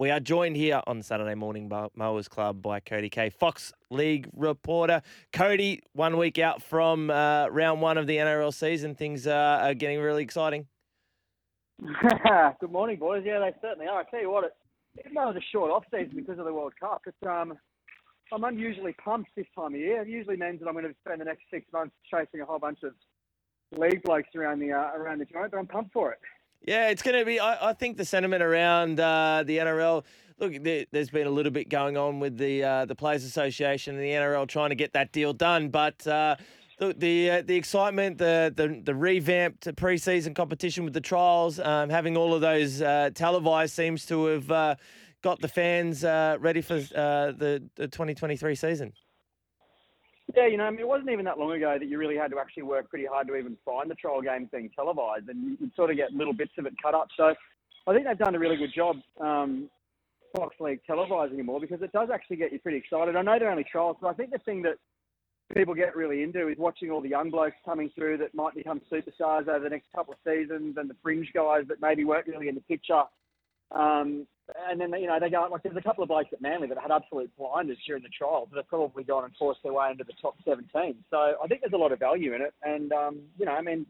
We are joined here on Saturday Morning by Mowers Club by Cody Kaye, Fox League reporter. Cody, one week out from uh, round one of the NRL season, things uh, are getting really exciting. Good morning, boys. Yeah, they certainly are. I tell you what, it, even though a short off season because of the World Cup, it's um, I'm unusually pumped this time of year. It usually means that I'm going to spend the next six months chasing a whole bunch of league blokes around the uh, around the joint, but I'm pumped for it. Yeah, it's going to be. I, I think the sentiment around uh, the NRL. Look, there, has been a little bit going on with the uh, the Players Association and the NRL trying to get that deal done, but. Uh, the the, uh, the excitement, the, the the revamped preseason competition with the trials, um, having all of those uh, televised seems to have uh, got the fans ready for the, the 2023 season. Yeah, you know, I mean, it wasn't even that long ago that you really had to actually work pretty hard to even find the trial games being televised, and you'd sort of get little bits of it cut up. So I think they've done a really good job, um, Fox League televising more because it does actually get you pretty excited. I know they're only trials, but I think the thing that people get really into is watching all the young blokes coming through that might become superstars over the next couple of seasons, and the fringe guys that maybe weren't really in the picture. Um, and then you know they go like there's a couple of blokes at Manly that had absolute blinders during the trial that have probably gone and forced their way into the top 17. So I think there's a lot of value in it, and um, you know I mean,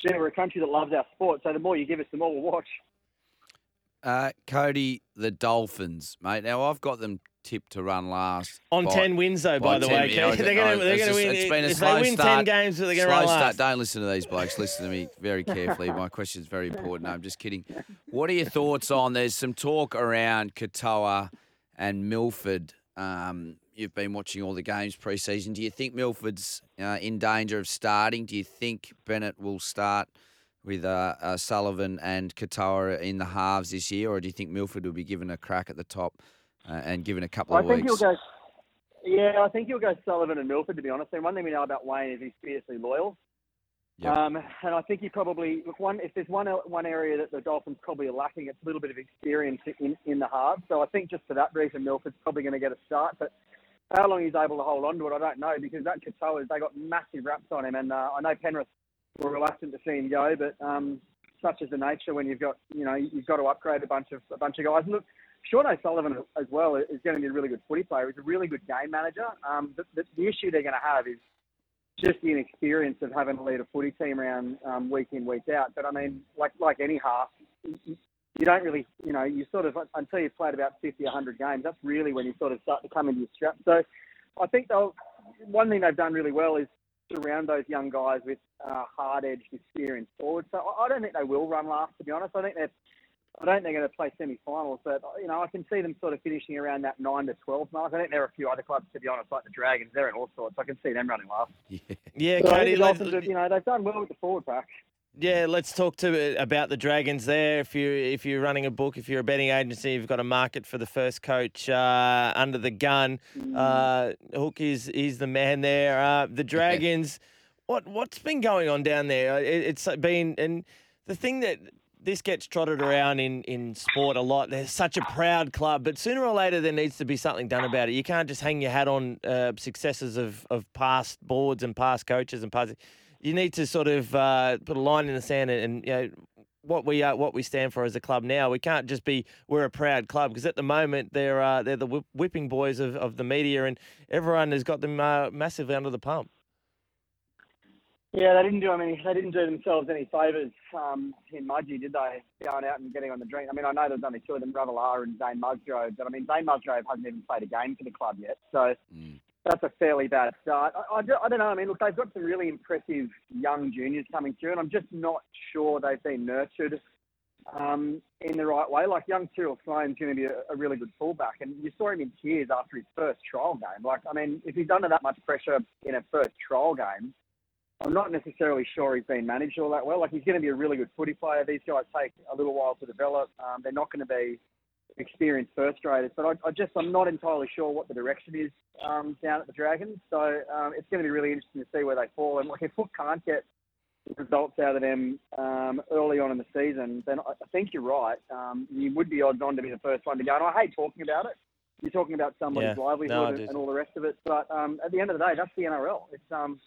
gee, we're a country that loves our sport, so the more you give us, the more we'll watch. Uh, Cody, the Dolphins, mate. Now I've got them tipped to run last on by, ten wins though. By, by the 10, way, yeah, they're going to win. It's been a if slow they win start, ten games, they're going to run last. Don't listen to these blokes. Listen to me very carefully. My question is very important. No, I'm just kidding. What are your thoughts on? There's some talk around Katoa and Milford. Um, you've been watching all the games pre-season. Do you think Milford's uh, in danger of starting? Do you think Bennett will start? with uh, uh, Sullivan and Katoa in the halves this year, or do you think Milford will be given a crack at the top and given a couple well, of I think weeks? He'll go, yeah, I think he'll go Sullivan and Milford, to be honest. And one thing we know about Wayne is he's fiercely loyal. Yep. Um, and I think he probably look one. If there's one one area that the Dolphins probably are lacking, it's a little bit of experience in in the halves. So I think just for that reason, Milford's probably going to get a start. But how long he's able to hold on to it, I don't know because that Katoa, they got massive raps on him, and uh, I know Penrith were reluctant to see him go, but um, such is the nature when you've got you know you've got to upgrade a bunch of a bunch of guys. And look, Sean O'Sullivan as well is going to be a really good footy player. He's a really good game manager. Um, the, the, the issue they're going to have is just the inexperience of having to lead a footy team around um, week in week out. But I mean, like like any half, you, you don't really you know you sort of until you've played about 50, 100 games. That's really when you sort of start to come into your strap. So I think they'll one thing they've done really well is surround those young guys with uh, hard-edged, experienced forwards. So I don't think they will run last. To be honest, I think they're. I don't think they're going to play semi-finals, but you know I can see them sort of finishing around that nine to twelve mark. I think there are a few other clubs, to be honest, like the Dragons. They're in all sorts. I can see them running last. Yeah, yeah, so Cody. you know they've done well with the forward pack. Yeah, let's talk to about the Dragons there. If you if you're running a book, if you're a betting agency, you've got a market for the first coach uh, under the gun. Uh, Hook is is the man there. Uh, the Dragons. What what's been going on down there? It, it's been and the thing that this gets trotted around in, in sport a lot. They're such a proud club, but sooner or later there needs to be something done about it. You can't just hang your hat on uh, successes of, of past boards and past coaches and past. You need to sort of uh, put a line in the sand and, and you know what we are, what we stand for as a club now. We can't just be we're a proud club because at the moment they're uh, they're the whipping boys of, of the media and everyone has got them uh, massively under the pump. Yeah, they didn't do I mean they didn't do themselves any favours um, in Mudgee, did they? Going out and getting on the drink. I mean, I know there's only two of them, Ravalawa and Zane Musgrove, but I mean Zane Musgrove hasn't even played a game for the club yet, so mm. That's a fairly bad start. I, I, I, don't know. I mean, look, they've got some really impressive young juniors coming through, and I'm just not sure they've been nurtured um, in the right way. Like young Tyrrell Sloan's going to be a, a, really good fullback, and you saw him in tears after his first trial game. Like, I mean, if he's under that much pressure in a first trial game I'm not necessarily sure he's been managed all that well. Like he's going to be a really good footy player. These guys take a little while to develop. Um, they're not going to be experienced first graders. But I, I just I'm not entirely sure what the direction is um, down at the Dragons. So um, it's going to be really interesting to see where they fall. And like, if Hook can't get results out of them um, early on in the season, then I think you're right. Um, you would be odds on to be the first one to go. And I hate talking about it. You're talking about somebody's Yeah. livelihood No, and, all the rest of it. But um, at the end of the day, that's the NRL. It's um,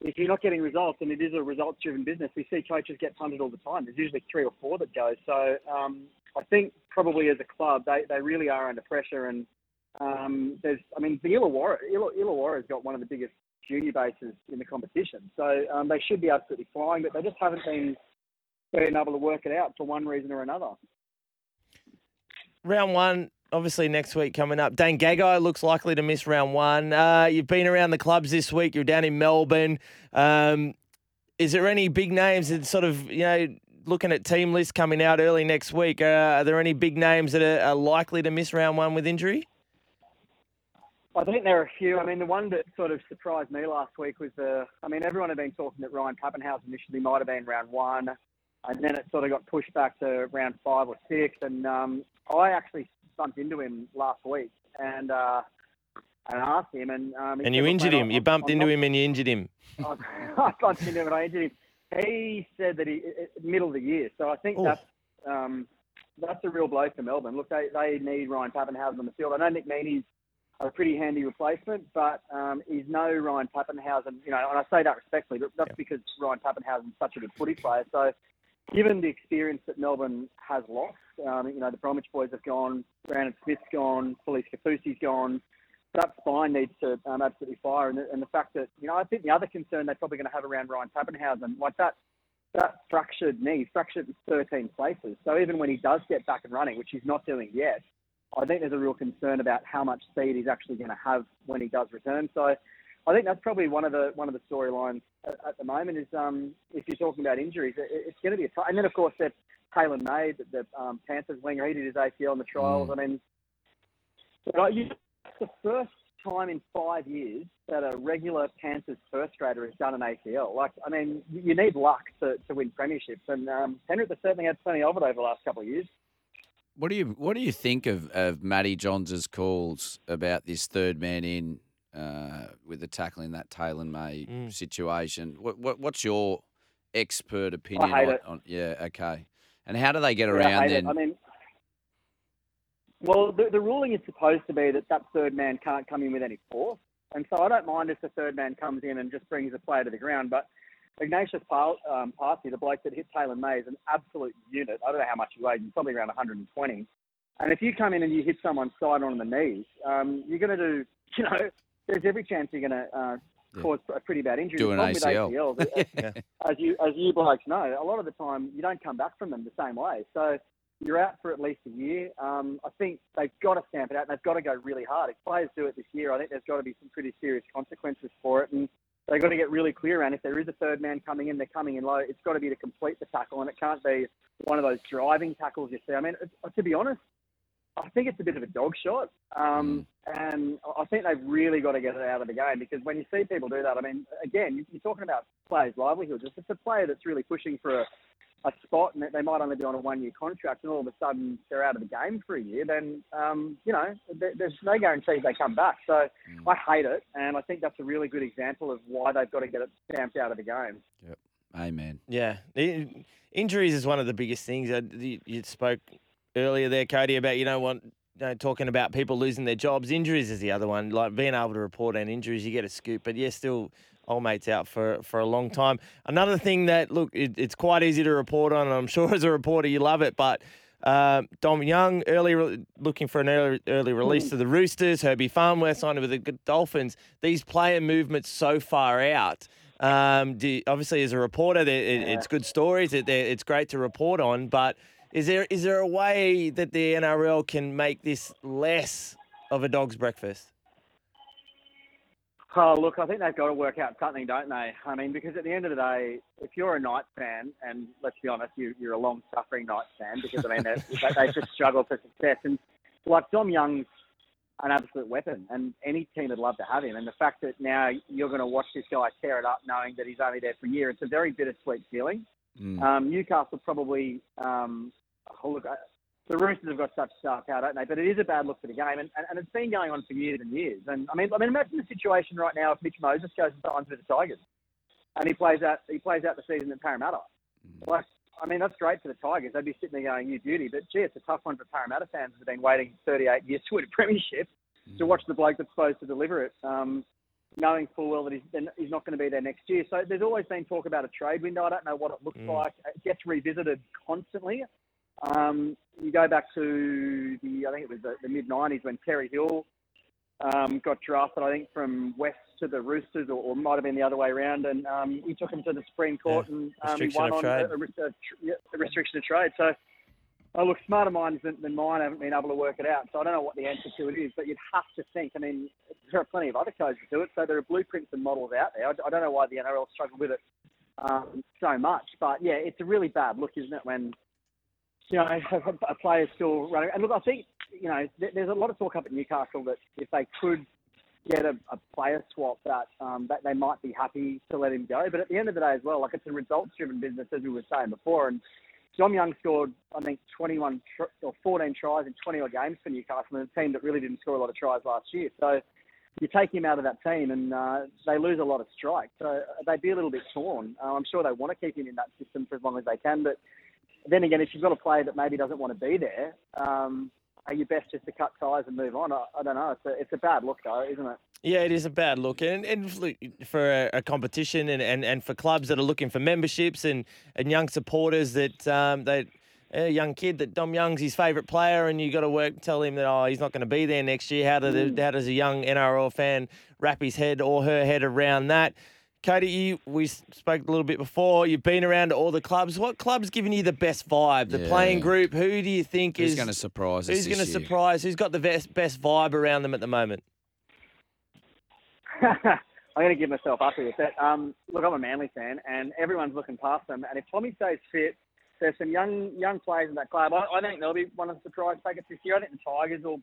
if you're not getting results, and it is a results-driven business, we see coaches get punted all the time. There's usually three or four that go. So um, I think probably as a club, they, they really are under pressure. And um, there's, I mean, the Illawarra, Illa- Illawarra's got one of the biggest junior bases in the competition. So um, they should be absolutely flying, but they just haven't been been able to work it out for one reason or another. Round one, obviously next week coming up. Dane Gagai looks likely to miss round one. Uh, you've been around the clubs this week. You're down in Melbourne. Um, is there any big names that sort of you know looking at team lists coming out early next week? Uh, are there any big names that are, are likely to miss round one with injury? I think there are a few. I mean, the one that sort of surprised me last week was the. I mean, everyone had been talking that Ryan Papenhuyzen initially might have been round one, and then it sort of got pushed back to round five or six. And um, I actually bumped into him last week and uh, and asked him, and um, And you injured him. I'm- You bumped I'm into him and you injured him. I I bumped into him and I injured him. He said that he middle of the year. So I think Ooh. that's um, that's a real blow for Melbourne. Look, they, they need Ryan Papenhuyzen on the field. I know Nick Meaney's a pretty handy replacement, but um, he's no Ryan Papenhuyzen. You know, and I say that respectfully, but that's because Ryan Papenhuyzen's such a good footy player. So given the experience that Melbourne has lost, um, you know, the Bromwich boys have gone, Brandon Smith's gone, Felise Kaufusi's gone. That spine needs to um, absolutely fire, and the, and the fact that you know, I think the other concern they're probably going to have around Ryan Papenhuyzen, like that, that fractured knee, fractured in 13 places. So even when he does get back and running, which he's not doing yet, I think there's a real concern about how much speed he's actually going to have when he does return. So I think that's probably one of the one of the storylines at, at the moment is um, if you're talking about injuries, it, it's going to be a tough. And then of course there's Taylan May, the, the um, Panthers winger, he did his ACL in the trials. I mean, you, it's the first time in five years that a regular Panthers first grader has done an ACL. Like, I mean, you you need luck to, to win premierships, and um, Penrith has certainly had plenty of it over the last couple of years. What do you What do you think of of Matty Johns' calls about this third man in uh, with the tackling that Taylan May Mm. situation? What, what What's your expert opinion hate on, it. on? Yeah, okay. And how do they get Yeah, I around hate it. then? I mean, well, the, the ruling is supposed to be that that third man can't come in with any force, and so I don't mind if the third man comes in and just brings the player to the ground. But Ignatius um, Parsi, the bloke that hit Taylan May, is an absolute unit. I don't know how much he weighs. He's probably around 120. And if you come in and you hit someone side on the knees, um, you're going to do, you know, there's every chance you're going to uh, Yeah. cause a pretty bad injury. Do an ACL. ACLs, as you as you blokes know, a lot of the time you don't come back from them the same way. So you're out for at least a year. Um, I think they've got to stamp it out and they've got to go really hard. If players do it this year, I think there's got to be some pretty serious consequences for it. And they've got to get really clear around if there is a third man coming in, they're coming in low. It's got to be to complete the tackle and it can't be one of those driving tackles you see. I mean, to be honest, I think it's a bit of a dog shot. Um, And I think they've really got to get it out of the game because when you see people do that, I mean, again, you're talking about players' livelihoods. If it's a player that's really pushing for a, a spot and they might only be on a one-year contract and all of a sudden they're out of the game for a year, then, um, you know, there, there's no guarantees they come back. So I hate it. And I think that's a really good example of why they've got to get it stamped out of the game. Yep. Amen. Yeah, injuries is one of the biggest things. Uh, You, you spoke earlier there, Cody, about you know what, you know, talking about people losing their jobs. Injuries is the other one. Like being able to report on injuries, you get a scoop. But yeah, still, old mate's out for for a long time. Another thing that look, it, it's quite easy to report on. And I'm sure as a reporter you love it, but. Uh, Dom Young early re- looking for an early early release to the Roosters. Herbie Farnworth signed with the Dolphins. These player movements so far out. Um, do, obviously, as a reporter, it, it's good stories. It, it's great to report on. But is there is there a way that the NRL can make this less of a dog's breakfast? Oh, look, I think they've got to work out something, don't they? I mean, because at the end of the day, if you're a Knights fan, and let's be honest, you, you're a long-suffering Knights fan, because, I mean, they, they they just struggle for success. And, like, Dom Young's an absolute weapon, and any team would love to have him. And the fact that now you're going to watch this guy tear it up knowing that he's only there for a year, it's a very bittersweet feeling. Mm. Um, Newcastle probably, um, oh, look, I, the Roosters have got such power, don't they? But it is a bad look for the game, and, and, and it's been going on for years and years. And I mean, I mean, imagine the situation right now if Mitch Moses goes and signs with the Tigers, and he plays out he plays out the season at Parramatta. Like, I mean, that's great for the Tigers. They'd be sitting there going, "You beauty," but gee, it's a tough one for Parramatta fans who've been waiting 38 years to win a premiership to watch the bloke that's supposed to deliver it. Um, knowing full well that he's, he's not going to be there next year. So there's always been talk about a trade window. I don't know what it looks Mm. like. It gets revisited constantly. Um, you go back to the, I think it was the, the mid 90s when Terry Hill um, got drafted, I think, from West to the Roosters, or, or might have been the other way around, and um, he took him to the Supreme Court Yeah. and um, won on a, a, a, a restriction of trade. So, oh, look, smarter minds than, than mine haven't been able to work it out. So I don't know what the answer to it is, but you'd have to think. I mean, there are plenty of other codes that do it, so there are blueprints and models out there. I, I don't know why the NRL struggled with it um, so much, but yeah, it's a really bad look, isn't it, when you know a, player's still running. And look, I think you know there's a lot of talk up at Newcastle that if they could get a, a player swap, that um, that they might be happy to let him go. But at the end of the day, as well, like it's a results-driven business, as we were saying before, and. Dom Young scored, I think, 21 tr- or 14 tries in 20 odd games for Newcastle, and a team that really didn't score a lot of tries last year. So you take him out of that team, and uh, they lose a lot of strikes. So they'd be a little bit torn. Uh, I'm sure they want to keep him in that system for as long as they can. But then again, if you've got a player that maybe doesn't want to be there, um, are you best just to cut ties and move on? I, I don't know. It's a, it's a bad look, though, isn't it? Yeah, it is a bad look, and, and for a, competition, and, and, and for clubs that are looking for memberships and, and young supporters that um, they a young kid that Dom Young's his favourite player, and you got to work tell him that oh he's not going to be there next year. How does how does a young NRL fan wrap his head or her head around that? Cody, you, we spoke a little bit before. You've been around all the clubs. What club's giving you the best vibe? The playing group. Who do you think Who's is going to surprise us Who's going to surprise? Who's got the best best vibe around them at the moment? I'm going to give myself up here. But, um, look, I'm a Manly fan, and everyone's looking past them. And if Tommy stays fit, there's some young young players in that club. I, I think they'll be one of the surprise takers this year. I think the Tigers will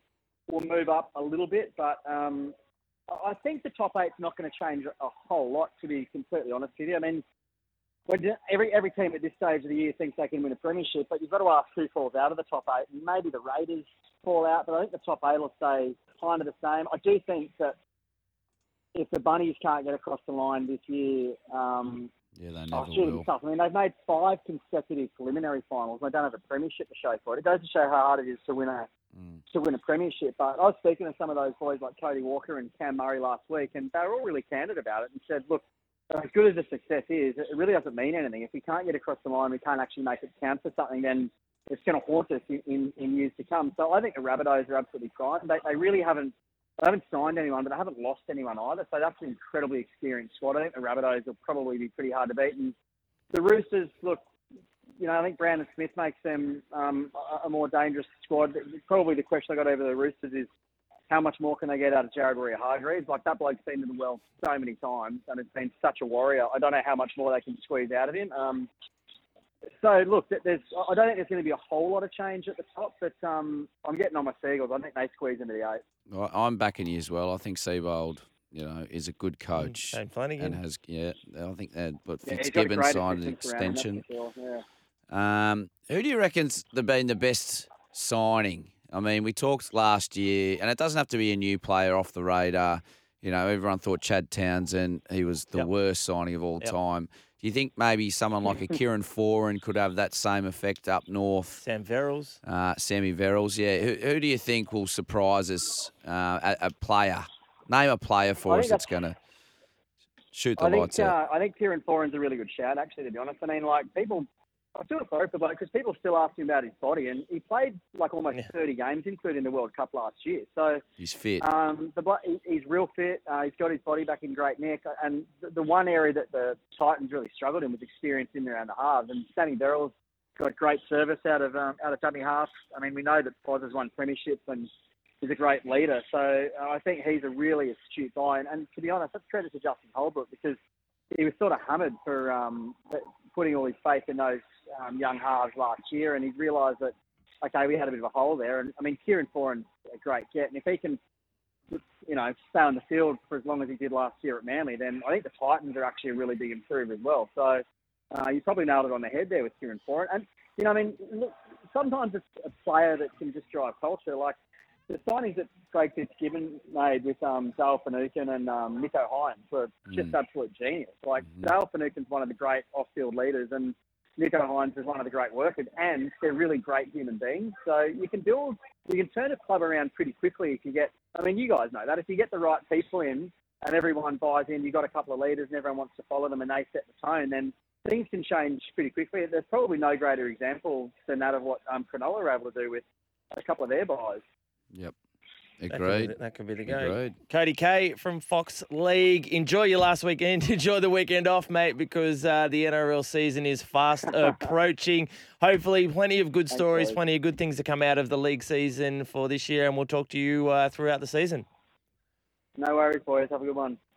will move up a little bit, but um, I think the top eight's not going to change a whole lot. To be completely honest with you, I mean, when every every team at this stage of the year thinks they can win a premiership, but you've got to ask who falls out of the top eight. Maybe the Raiders fall out, but I think the top eight will stay kind of the same. I do think that if the Bunnies can't get across the line this year, um, Yeah, they oh, never will. tough. I mean, they've made five consecutive preliminary finals. They don't have a premiership to show for it. It goes to show how hard it is to win a Mm. to win a premiership. But I was speaking to some of those boys like Cody Walker and Cam Murray last week, and they were all really candid about it and said, look, as good as the success is, it really doesn't mean anything. If we can't get across the line, we can't actually make it count for something, then it's going to haunt us in, in, in years to come. So I think the Rabbitohs are absolutely fine. They, they really haven't they haven't signed anyone, but they haven't lost anyone either. So that's an incredibly experienced squad. I think the Rabbitohs will probably be pretty hard to beat. And the Roosters, look, you know, I think Brandon Smith makes them um, a, a more dangerous squad. Probably the question I got over the Roosters is how much more can they get out of Jared Waerea-Hargreaves? Like that bloke's been to the well so many times and it's been such a warrior. I don't know how much more they can squeeze out of him. Um, so look, there's I don't think there's going to be a whole lot of change at the top, but um, I'm getting on my Seagulls. I think they squeeze into the eight. Well, I'm backing you as well. I think Seibold, you know, is a good coach Shane Flanagan. and has yeah. I think that, but Yeah, got a Fitzgibbon signed an assistants around him, that's extension. sure, yeah. Um, who do you reckon's the been the best signing? I mean, we talked last year, and it doesn't have to be a new player off the radar. You know, everyone thought Chad Townsend he was the Yep. worst signing of all Yep. time. Do you think maybe someone like a Kieran Foran could have that same effect up north? Sam Verrills. Uh, Sammy Verrills, yeah. Who, who do you think will surprise us? Uh, a, a player. Name a player for I us that's going to shoot the I think lights out. uh, I think Kieran Foran's a really good shout, actually. To be honest, I mean, like people, I feel sorry for because people still ask him about his body, and he played like almost Yeah. 30 games, including the World Cup last year. So He's fit. um, the he's real fit. Uh, he's got his body back in great nick, and the, the one area that the Titans really struggled in was experience in around the halves. And Sammy Verrills got great service out of um, out of dummy half. I mean, we know that Foz has won premierships and is a great leader. So uh, I think he's a really astute guy. And, and to be honest, that's credit to Justin Holbrook because he was sort of hammered for um, putting all his faith in those um, young halves last year, and he's realised that okay, we had a bit of a hole there. And I mean, Kieran Foran's a great get, and if he can, you know, stay on the field for as long as he did last year at Manly, then I think the Titans are actually a really big improve as well. So uh, you probably nailed it on the head there with Kieran Foran. And you know, I mean, look, sometimes it's a player that can just drive culture. Like the signings that Craig Fitzgibbon made with um, Dale Finucane and um, Nicho Hynes were just absolute genius. Like Dale Finucane's one of the great off-field leaders, and Nicho Hynes is one of the great workers, and they're really great human beings. So you can build, you can turn a club around pretty quickly if you get. I mean, you guys know that if you get the right people in and everyone buys in, you've got a couple of leaders and everyone wants to follow them and they set the tone, then things can change pretty quickly. There's probably no greater example than that of what um, Cronulla are able to do with a couple of their buys. Yep. That could be Agreed. the- That could be the game. Agreed. Cody Kaye from Fox League. Enjoy your last weekend. Enjoy the weekend off, mate, because uh, the NRL season is fast approaching. Hopefully, plenty of good stories, boys. plenty of good things to come out of the league season for this year, and we'll talk to you uh, throughout the season. No worries, boys. Have a good one.